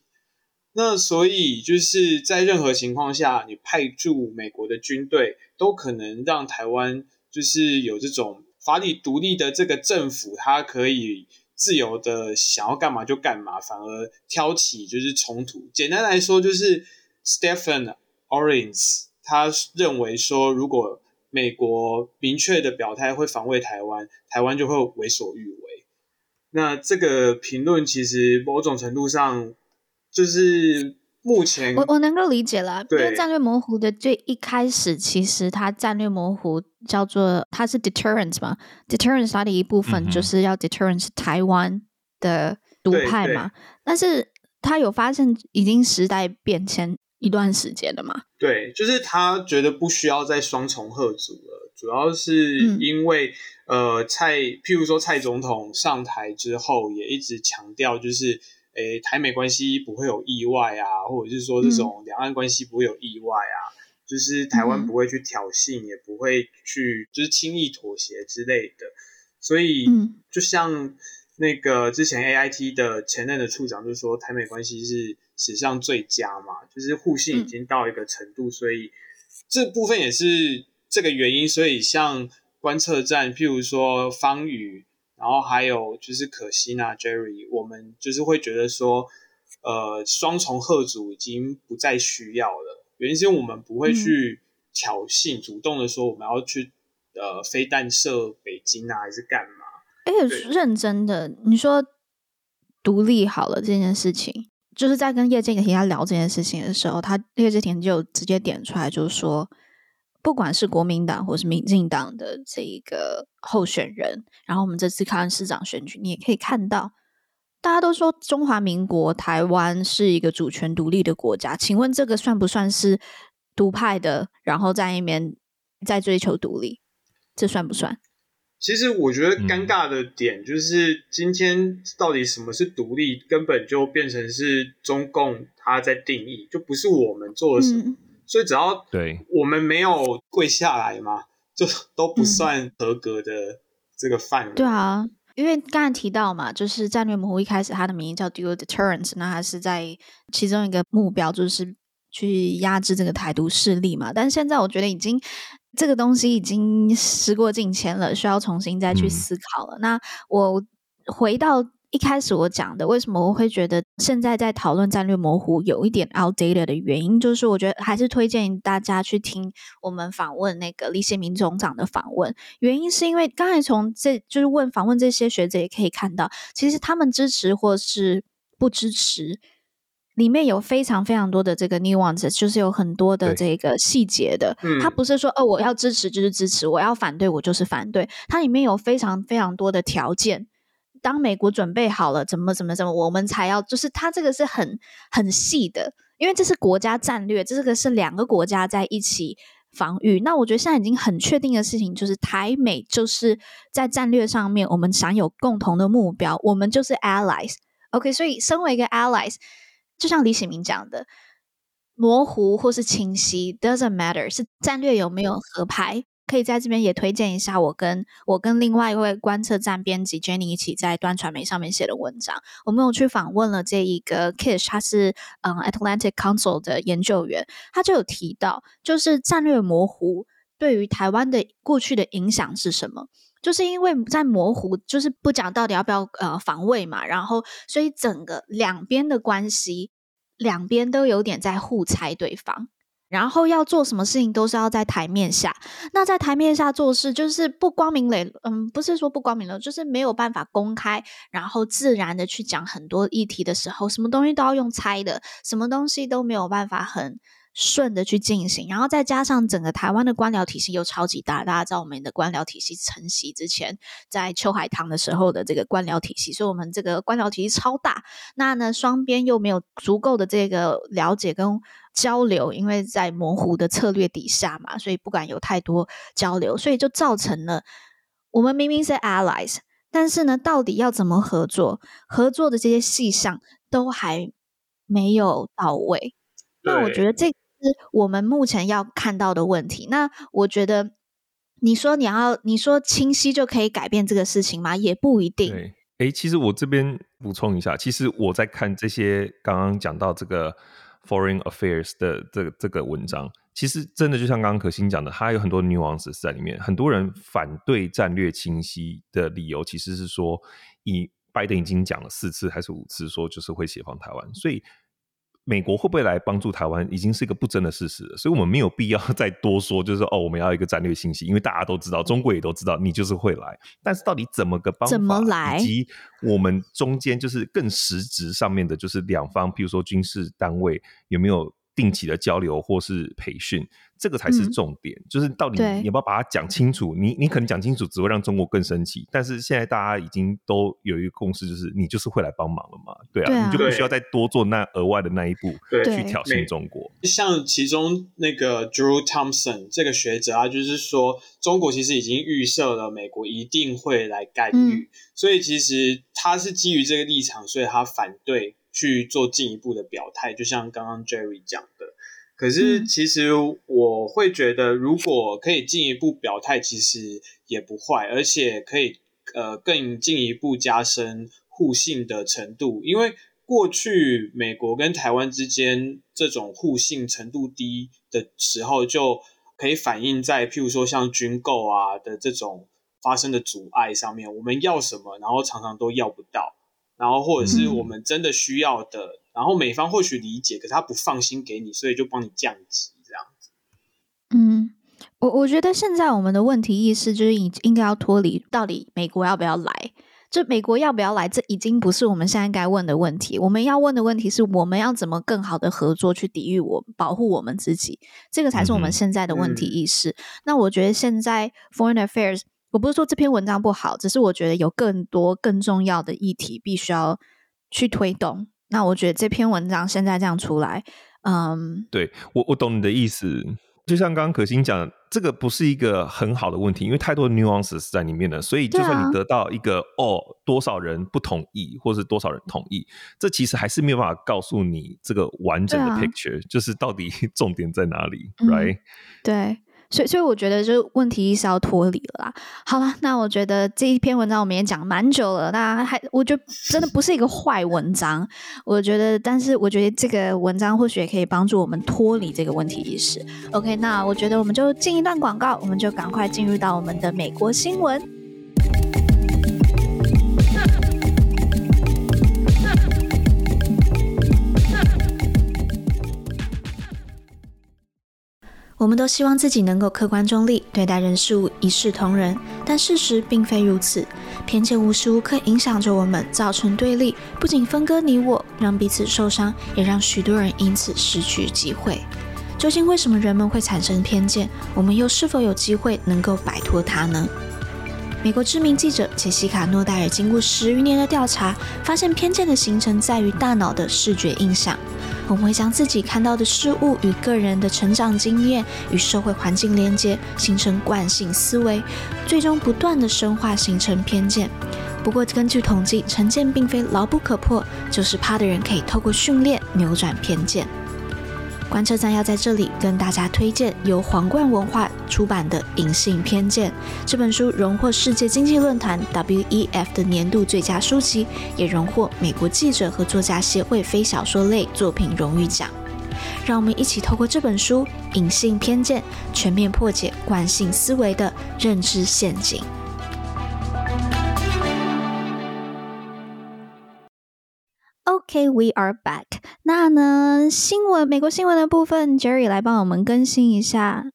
那所以就是在任何情况下，你派驻美国的军队，都可能让台湾就是有这种法理独立的这个政府，它可以自由的想要干嘛就干嘛，反而挑起就是冲突。简单来说，就是 Stephen Orient 他认为说，如果美国明确的表态会防卫台湾，台湾就会为所欲为。那这个评论其实某种程度上就是目前我我能够理解了，对因为战略模糊的最一开始，其实它战略模糊叫做它是 deterrence 嘛，deterrence 它的一部分就是要 deterrence 台湾的独派嘛，但是他有发现已经时代变迁一段时间了嘛？对，就是他觉得不需要再双重贺阻了，主要是因为、嗯。呃，蔡，譬如说蔡总统上台之后，也一直强调，就是，诶，台美关系不会有意外啊，或者是说这种两岸关系不会有意外啊，就是台湾不会去挑衅，嗯、也不会去就是轻易妥协之类的。所以，就像那个之前 AIT 的前任的处长就说，台美关系是史上最佳嘛，就是互信已经到一个程度，嗯、所以这部分也是这个原因。所以像。观测站，譬如说方宇，然后还有就是可心啊，Jerry，我们就是会觉得说，呃，双重贺主已经不再需要了。原因是我们不会去挑衅，嗯、主动的说我们要去呃飞弹射北京啊，还是干嘛？哎，认真的，你说独立好了这件事情，就是在跟叶健庭他聊这件事情的时候，他叶建庭就直接点出来，就是说。不管是国民党或是民进党的这一个候选人，然后我们这次看市长选举，你也可以看到，大家都说中华民国台湾是一个主权独立的国家，请问这个算不算是独派的？然后在一边在追求独立，这算不算？其实我觉得尴尬的点就是，今天到底什么是独立，根本就变成是中共他在定义，就不是我们做了什么。嗯所以只要对我们没有跪下来嘛，就都不算合格的这个范围。对啊，因为刚才提到嘛，就是战略模糊一开始它的名义叫 Dual Deterrence，那它是在其中一个目标就是去压制这个台独势力嘛。但是现在我觉得已经这个东西已经时过境迁了，需要重新再去思考了。嗯、那我回到一开始我讲的，为什么我会觉得现在在讨论战略模糊有一点 outdated 的原因，就是我觉得还是推荐大家去听我们访问那个李显明总长的访问。原因是因为刚才从这就是问访问这些学者也可以看到，其实他们支持或是不支持，里面有非常非常多的这个 nuance，就是有很多的这个细节的。他不是说哦，我要支持就是支持，我要反对我就是反对，它里面有非常非常多的条件。当美国准备好了，怎么怎么怎么，我们才要就是它这个是很很细的，因为这是国家战略，这个是两个国家在一起防御。那我觉得现在已经很确定的事情就是，台美就是在战略上面，我们享有共同的目标，我们就是 allies。OK，所以身为一个 allies，就像李启明讲的，模糊或是清晰 doesn't matter，是战略有没有合拍。可以在这边也推荐一下我跟我跟另外一位观测站编辑 Jenny 一起在端传媒上面写的文章。我们有去访问了这一个 Kish，他是嗯 Atlantic Council 的研究员，他就有提到，就是战略模糊对于台湾的过去的影响是什么？就是因为在模糊，就是不讲到底要不要呃防卫嘛，然后所以整个两边的关系，两边都有点在互猜对方。然后要做什么事情都是要在台面下，那在台面下做事就是不光明磊，嗯，不是说不光明了，就是没有办法公开，然后自然的去讲很多议题的时候，什么东西都要用猜的，什么东西都没有办法很顺的去进行，然后再加上整个台湾的官僚体系又超级大，大家知道我们的官僚体系承袭之前在秋海棠的时候的这个官僚体系，所以我们这个官僚体系超大，那呢双边又没有足够的这个了解跟交流，因为在模糊的策略底下嘛，所以不敢有太多交流，所以就造成了我们明明是 allies，但是呢，到底要怎么合作，合作的这些细项都还没有到位。那我觉得这是我们目前要看到的问题。那我觉得你说你要你说清晰就可以改变这个事情吗？也不一定。对，哎，其实我这边补充一下，其实我在看这些刚刚讲到这个。Foreign Affairs 的这个这个文章，其实真的就像刚刚可欣讲的，它有很多 nuances 在里面。很多人反对战略清晰的理由，其实是说，以拜登已经讲了四次还是五次，说就是会解放台湾，所以。美国会不会来帮助台湾，已经是一个不争的事实了，所以我们没有必要 再多说，就是说哦，我们要一个战略信息，因为大家都知道，中国也都知道，你就是会来，但是到底怎么个帮法，怎么来，以及我们中间就是更实质上面的，就是两方，譬如说军事单位有没有定期的交流或是培训。这个才是重点，嗯、就是到底你要不要把它讲清楚？你你可能讲清楚只会让中国更生气，但是现在大家已经都有一个共识，就是你就是会来帮忙了嘛，对啊，对啊，你就不需要再多做那额外的那一步去挑衅中国。像其中那个 Drew Thompson 这个学者啊，就是说中国其实已经预设了美国一定会来干预，嗯、所以其实他是基于这个立场，所以他反对去做进一步的表态，就像刚刚 Jerry 讲的。可是，其实我会觉得，如果可以进一步表态，其实也不坏，而且可以呃更进一步加深互信的程度。因为过去美国跟台湾之间这种互信程度低的时候，就可以反映在譬如说像军购啊的这种发生的阻碍上面。我们要什么，然后常常都要不到，然后或者是我们真的需要的。然后美方或许理解，可是他不放心给你，所以就帮你降级这样子。嗯，我我觉得现在我们的问题意识就是应应该要脱离到底美国要不要来？就美国要不要来？这已经不是我们现在该问的问题。我们要问的问题是我们要怎么更好的合作去抵御我保护我们自己？这个才是我们现在的问题意识。嗯、那我觉得现在 Foreign Affairs，我不是说这篇文章不好，只是我觉得有更多更重要的议题必须要去推动。那我觉得这篇文章现在这样出来，嗯，对，我我懂你的意思。就像刚刚可欣讲，这个不是一个很好的问题，因为太多的 nuances 在里面了。所以就算你得到一个、啊、哦，多少人不同意，或是多少人同意，这其实还是没有办法告诉你这个完整的 picture，、啊、就是到底 重点在哪里、嗯、，right？对。所以，所以我觉得就问题意识要脱离了啦。好了，那我觉得这一篇文章我们也讲蛮久了，那还我觉得真的不是一个坏文章。我觉得，但是我觉得这个文章或许也可以帮助我们脱离这个问题意识。OK，那我觉得我们就进一段广告，我们就赶快进入到我们的美国新闻。我们都希望自己能够客观中立，对待人事物一视同仁，但事实并非如此。偏见无时无刻影响着我们，造成对立，不仅分割你我，让彼此受伤，也让许多人因此失去机会。究竟为什么人们会产生偏见？我们又是否有机会能够摆脱它呢？美国知名记者杰西卡·诺戴尔经过十余年的调查，发现偏见的形成在于大脑的视觉印象。我们会将自己看到的事物与个人的成长经验与社会环境连接，形成惯性思维，最终不断地深化形成偏见。不过，根据统计，成见并非牢不可破，就是怕的人可以透过训练扭转偏见。观测站要在这里跟大家推荐由皇冠文化出版的《隐性偏见》这本书，荣获世界经济论坛 （WEF） 的年度最佳书籍，也荣获美国记者和作家协会非小说类作品荣誉奖。让我们一起透过这本书《隐性偏见》，全面破解惯性思维的认知陷阱。OK，we are back。那呢，新闻，美国新闻的部分，Jerry 来帮我们更新一下。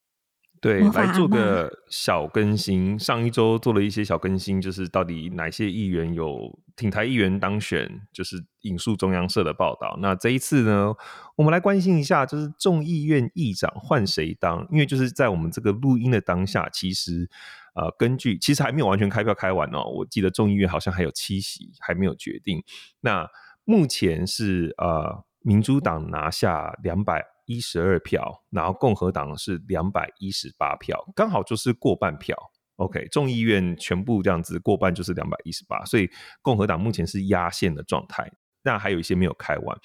对，来做个小更新。上一周做了一些小更新，就是到底哪些议员有挺台议员当选，就是引述中央社的报道。那这一次呢，我们来关心一下，就是众议院议长换谁当？因为就是在我们这个录音的当下，其实呃，根据其实还没有完全开票开完哦。我记得众议院好像还有七席还没有决定。那目前是呃，民主党拿下两百一十二票，然后共和党是两百一十八票，刚好就是过半票。OK，众议院全部这样子过半就是两百一十八，所以共和党目前是压线的状态。那还有一些没有开完，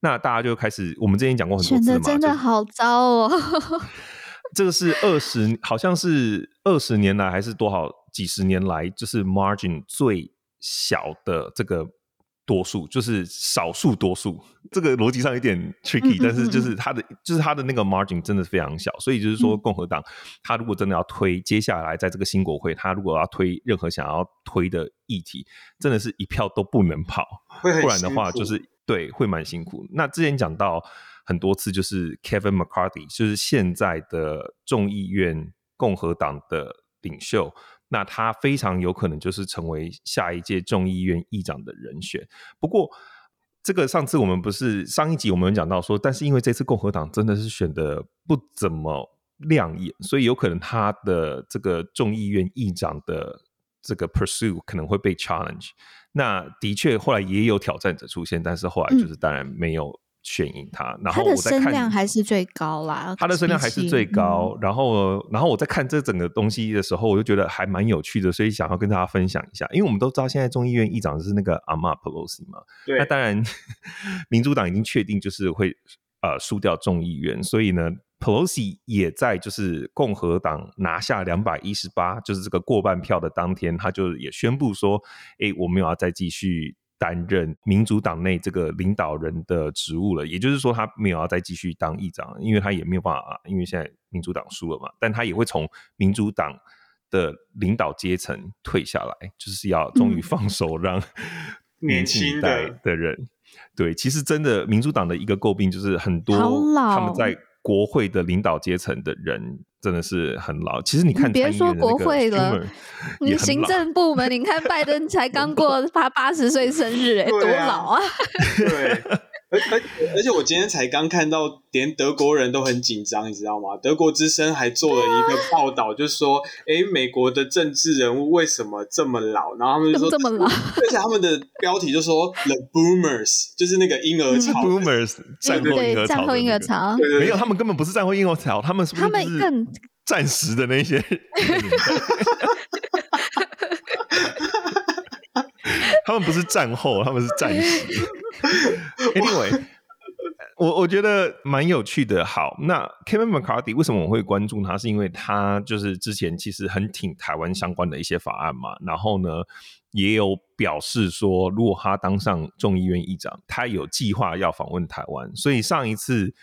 那大家就开始，我们之前讲过很多次嘛，选的真的好糟哦。这个是二十，好像是二十年来还是多少几十年来，就是 margin 最小的这个。多数就是少数多数，这个逻辑上有点 tricky，但是就是他的就是他的那个 margin 真的非常小，所以就是说共和党他如果真的要推接下来在这个新国会，他如果要推任何想要推的议题，真的是一票都不能跑，不然的话就是对会蛮辛苦。那之前讲到很多次，就是 Kevin McCarthy，就是现在的众议院共和党的领袖。那他非常有可能就是成为下一届众议院议长的人选。不过，这个上次我们不是上一集我们有讲到说，但是因为这次共和党真的是选的不怎么亮眼，所以有可能他的这个众议院议长的这个 pursue 可能会被 challenge。那的确后来也有挑战者出现，但是后来就是当然没有。嗯选赢他，然后我再看，他的声量还是最高啦。他的声量还是最高，然后，然后我在看这整个东西的时候，我就觉得还蛮有趣的，所以想要跟大家分享一下。因为我们都知道，现在众议院议长是那个阿玛·佩洛西嘛，对。那当然，民主党已经确定就是会呃输掉众议院，所以呢，，PLOSI 也在就是共和党拿下两百一十八，就是这个过半票的当天，他就也宣布说：“哎，我们要再继续。”担任民主党内这个领导人的职务了，也就是说他没有要再继续当议长，因为他也没有办法，因为现在民主党输了嘛，但他也会从民主党的领导阶层退下来，就是要终于放手让年轻一代的人。对，其实真的民主党的一个诟病就是很多他们在。国会的领导阶层的人真的是很老。其实你看，别说国会了，你行政部门，你看拜登才 刚过他八十岁生日，哎，多老啊！对。而而而且我今天才刚看到，连德国人都很紧张，你知道吗？德国之声还做了一个报道，就是说，哎，美国的政治人物为什么这么老？然后他们就说这么老，而且他们的标题就说 “the boomers”，就是那个婴儿潮，boomers 战后婴儿潮，战后婴儿潮，没有，他们根本不是战后婴儿潮，他们是不是他们更暂时的那些？他们不是战后，他们是战时。Anyway，我我觉得蛮有趣的。好，那 Kevin McCarthy 为什么我会关注他？是因为他就是之前其实很挺台湾相关的一些法案嘛。然后呢，也有表示说，如果他当上众议院议长，他有计划要访问台湾。所以上一次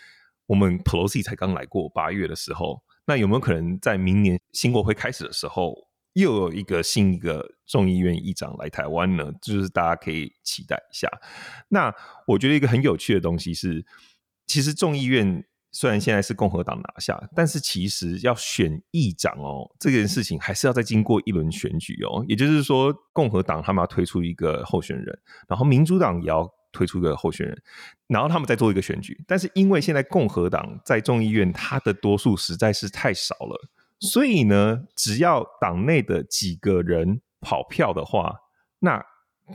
我们 Pelosi 才刚来过八月的时候，那有没有可能在明年新国会开始的时候？又有一个新一个众议院议长来台湾呢，就是大家可以期待一下。那我觉得一个很有趣的东西是，其实众议院虽然现在是共和党拿下，但是其实要选议长哦，这件事情还是要再经过一轮选举哦。也就是说，共和党他们要推出一个候选人，然后民主党也要推出一个候选人，然后他们再做一个选举。但是因为现在共和党在众议院他的多数实在是太少了，所以呢，只要党内的几个人跑票的话，那。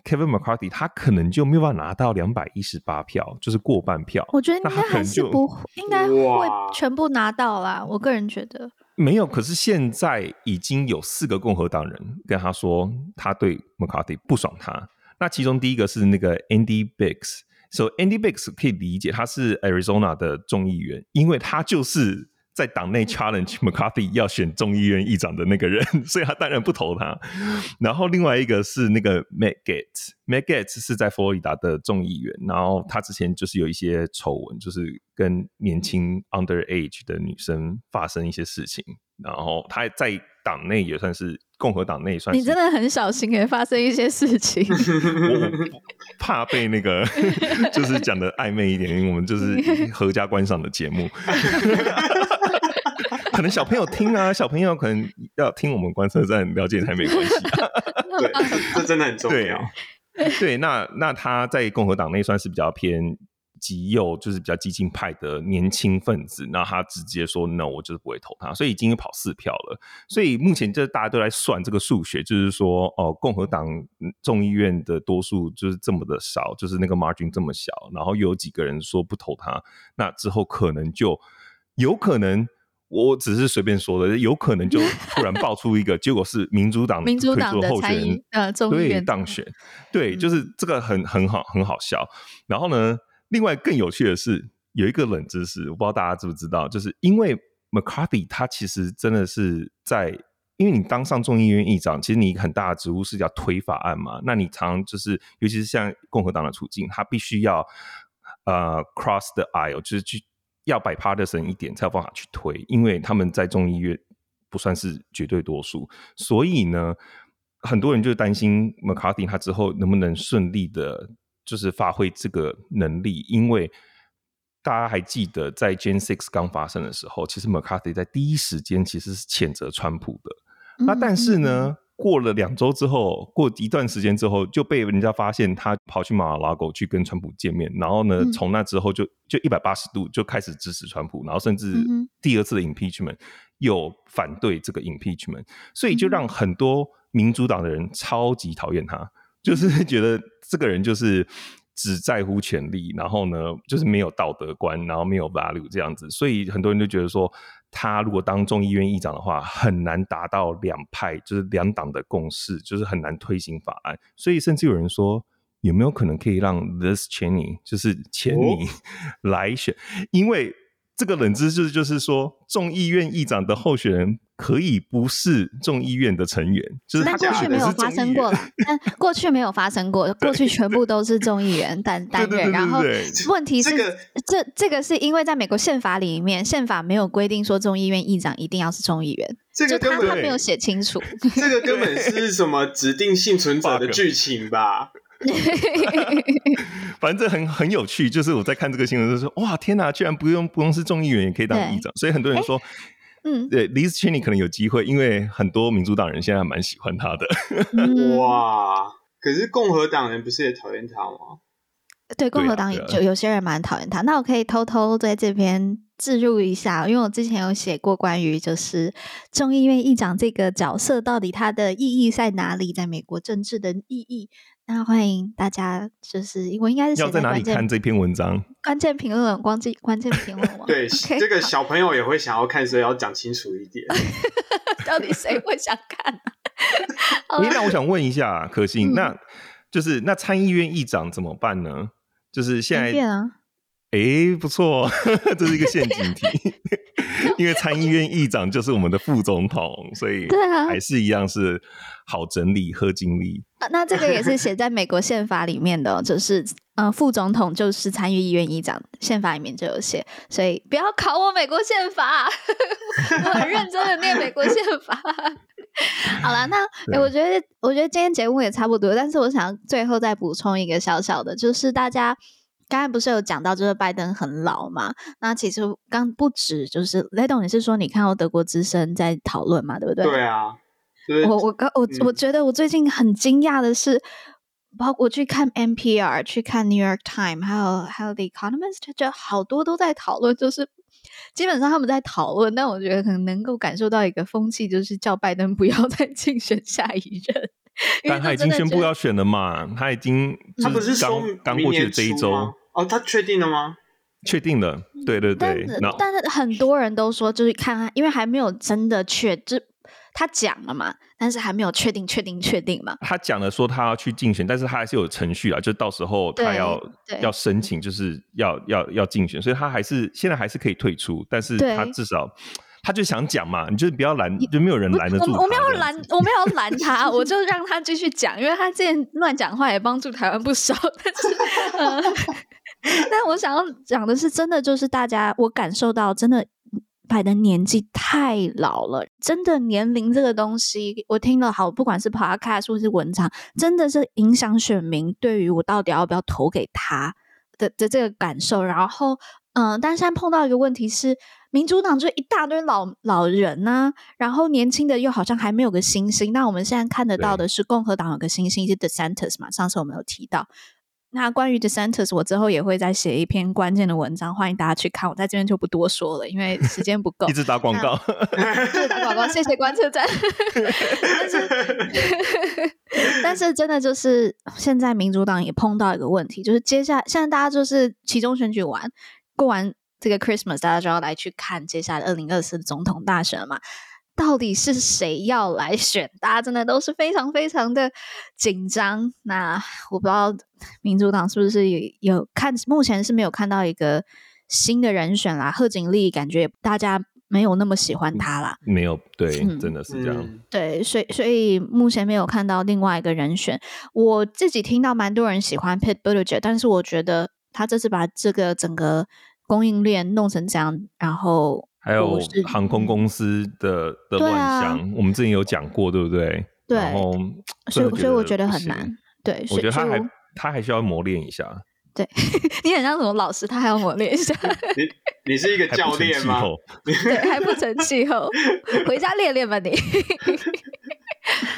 Kevin McCarthy 他可能就没有办法拿到两百一十八票，就是过半票。我觉得应该还是不应该会全部拿到啦。我个人觉得没有。可是现在已经有四个共和党人跟他说，他对 McCarthy 不爽他。那其中第一个是那个 Andy Biggs，so Andy Biggs 可以理解他是 Arizona 的众议员，因为他就是。在党内 challenge McCarthy 要选众议院议长的那个人，所以他当然不投他。然后另外一个是那个 Matt Gaetz，Matt Gaetz 是在佛罗里达的众议员，然后他之前就是有一些丑闻，就是跟年轻 underage 的女生发生一些事情，然后他在党内也算是共和党内算是。你真的很小心诶，发生一些事情，我怕被那个 就是讲的暧昧一点，因为我们就是合家观赏的节目。可能小朋友听啊，小朋友可能要听我们观测站了解才没关系、啊。对，这真的很重要。对，对，那那他在共和党内算是比较偏极右，就是比较激进派的年轻分子。那他直接说 “no”，我就是不会投他，所以已经跑四票了。所以目前就大家都在算这个数学，就是说哦，共和党众议院的多数就是这么的少，就是那个 margin 这么小，然后有几个人说不投他，那之后可能就有可能。我只是随便说的，有可能就 突然爆出一个结果是民主党推出的候选人呃，对当选，对，就是这个很很好很好笑。然后呢，另外更有趣的是有一个冷知识，我不知道大家知不知道，就是因为 McCarthy 他其实真的是在，因为你当上众议院议长，其实你很大的职务是叫推法案嘛，那你常常就是尤其是像共和党的处境，他必须要呃 cross the aisle，就是去。要 bipartisan 一点才有办法去推，因为他们在众议院不算是绝对多数，所以呢，很多人就担心 McCarthy 他之后能不能顺利的，就是发挥这个能力。因为大家还记得在 Gen 6刚发生的时候，其实 McCarthy 在第一时间其实是谴责川普的。那但是呢，过了两周之后，过一段时间之后，就被人家发现他跑去马拉狗去跟川普见面，然后呢，从、嗯、那之后就就一百八十度就开始支持川普，然后甚至第二次的 impeachment 又反对这个 impeachment，所以就让很多民主党的人超级讨厌他，就是觉得这个人就是只在乎权力，然后呢，就是没有道德观，然后没有 value 这样子，所以很多人就觉得说。他如果当众议院议长的话，很难达到两派就是两党的共识，就是很难推行法案。所以甚至有人说，有没有可能可以让 This Cheney 就是钱尼来选？哦、因为这个冷知识就是说，众议院议长的候选人。可以不是众议院的成员，就是他过去没有发生过了。但过去没有发生过，过去全部都是众议员担担任。然后问题是，这个、这这个是因为在美国宪法里面，宪法没有规定说众议院议长一定要是众议员，这个他他没有写清楚。这个根本是什么 指定幸存者的剧情吧？反正很很有趣，就是我在看这个新闻，就说哇天哪，居然不用不用是众议员也可以当议长，所以很多人说。嗯，对，Liz Cheney 可能有机会，因为很多民主党人现在还蛮喜欢他的。嗯、哇，可是共和党人不是也讨厌他吗？对，共和党就有些人蛮讨厌他。那我可以偷偷在这边置入一下，因为我之前有写过关于就是众议院议长这个角色到底它的意义在哪里，在美国政治的意义。那欢迎大家，就是我应该是写要在哪里看这篇文章？关键评论，关键关键评论网？对，okay. 这个小朋友也会想要看，所以要讲清楚一点。到底谁会想看、啊？那我想问一下，可心、嗯，那就是那参议院议长怎么办呢？就是现在，哎、欸，不错，这是一个陷阱题。因为参议院议长就是我们的副总统，所以还是一样是好整理、喝精力。啊，那这个也是写在美国宪法里面的，就是呃，副总统就是参议院议长，宪法里面就有写，所以不要考我美国宪法，我很认真的念美国宪法。好了，那、欸、我觉得我觉得今天节目也差不多，但是我想最后再补充一个小小的，就是大家。刚才不是有讲到，就是拜登很老嘛？那其实刚不止，就是雷董，你是说你看到德国之声在讨论嘛？对不对？对啊。我我刚我我觉得我最近很惊讶的是，包括我去看 NPR、去看 New York Times，还有还有 The Economist，就好多都在讨论，就是基本上他们在讨论。但我觉得可能能够感受到一个风气，就是叫拜登不要再竞选下一任。但他已经宣布要选了嘛？他已经他不是刚刚过去的这一周哦？他确定了吗？确定了，对对对。但是但是很多人都说，就是看他，因为还没有真的确就。他讲了嘛，但是还没有确定、确定、确定嘛。他讲了说他要去竞选，但是他还是有程序啊，就到时候他要要申请，就是要要要竞选，所以他还是现在还是可以退出，但是他至少他就想讲嘛，你就不要拦，就没有人拦得住他。我没有拦，我没有拦他，我就让他继续讲，因为他之前乱讲话也帮助台湾不少。但是，呃、但我想要讲的是，真的就是大家，我感受到真的。拜登年纪太老了，真的年龄这个东西，我听了好，不管是 Podcast 或是文章，真的是影响选民对于我到底要不要投给他的的这个感受。然后，嗯、呃，但现在碰到一个问题是，民主党就一大堆老老人啊，然后年轻的又好像还没有个新星。那我们现在看得到的是共和党有个新星是 DeSantis 嘛？上次我们有提到。那关于 DeSantis，我之后也会再写一篇关键的文章，欢迎大家去看。我在这边就不多说了，因为时间不够。一直打广告，一直打广告，谢谢观测站。但是，但是真的就是现在民主党也碰到一个问题，就是接下来现在大家就是期中选举完过完这个 Christmas，大家就要来去看接下来二零二四的总统大选了嘛。到底是谁要来选？大家真的都是非常非常的紧张。那我不知道民主党是不是有有看，目前是没有看到一个新的人选啦。贺锦丽感觉大家没有那么喜欢他啦。没有，对，嗯、真的是这样。嗯、对，所以所以目前没有看到另外一个人选。我自己听到蛮多人喜欢 Pete Buttigieg，但是我觉得他这次把这个整个供应链弄成这样，然后。还有航空公司的的乱象，啊、我们之前有讲过，对不对？对。然后，所以所以我觉得很难。对，我觉得他还他还需要磨练一下。对，你很像什么老师，他还要磨练一下。你你是一个 教练吗？对，还不成气候，回家练练吧你。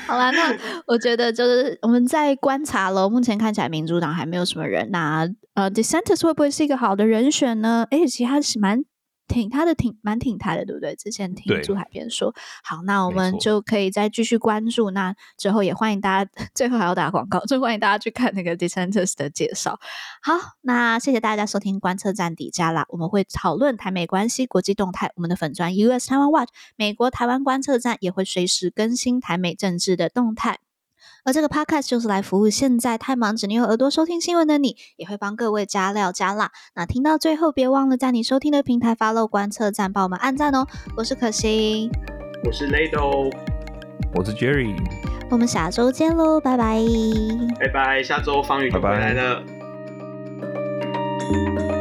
好啦，那我觉得就是我们在观察喽。目前看起来民主党还没有什么人，那呃 d e s e n t i s 会不会是一个好的人选呢？而且其实他是蛮。挺他的挺蛮挺他的，对不对？之前听朱海边说，好，那我们就可以再继续关注。那之后也欢迎大家，最后还要打广告，最后欢迎大家去看那个 d e s e n t e r s 的介绍。好，那谢谢大家收听观测站底加啦，我们会讨论台美关系、国际动态。我们的粉砖 US Taiwan Watch 美国台湾观测站也会随时更新台美政治的动态。而这个 podcast 就是来服务现在太忙只能用耳朵收听新闻的你，也会帮各位加料加辣。那听到最后，别忘了在你收听的平台 follow 观测站，帮我们按赞哦。我是可心，我是雷豆，我是 Jerry，我们下周见喽，拜拜，拜拜，下周方宇就回来了。拜拜。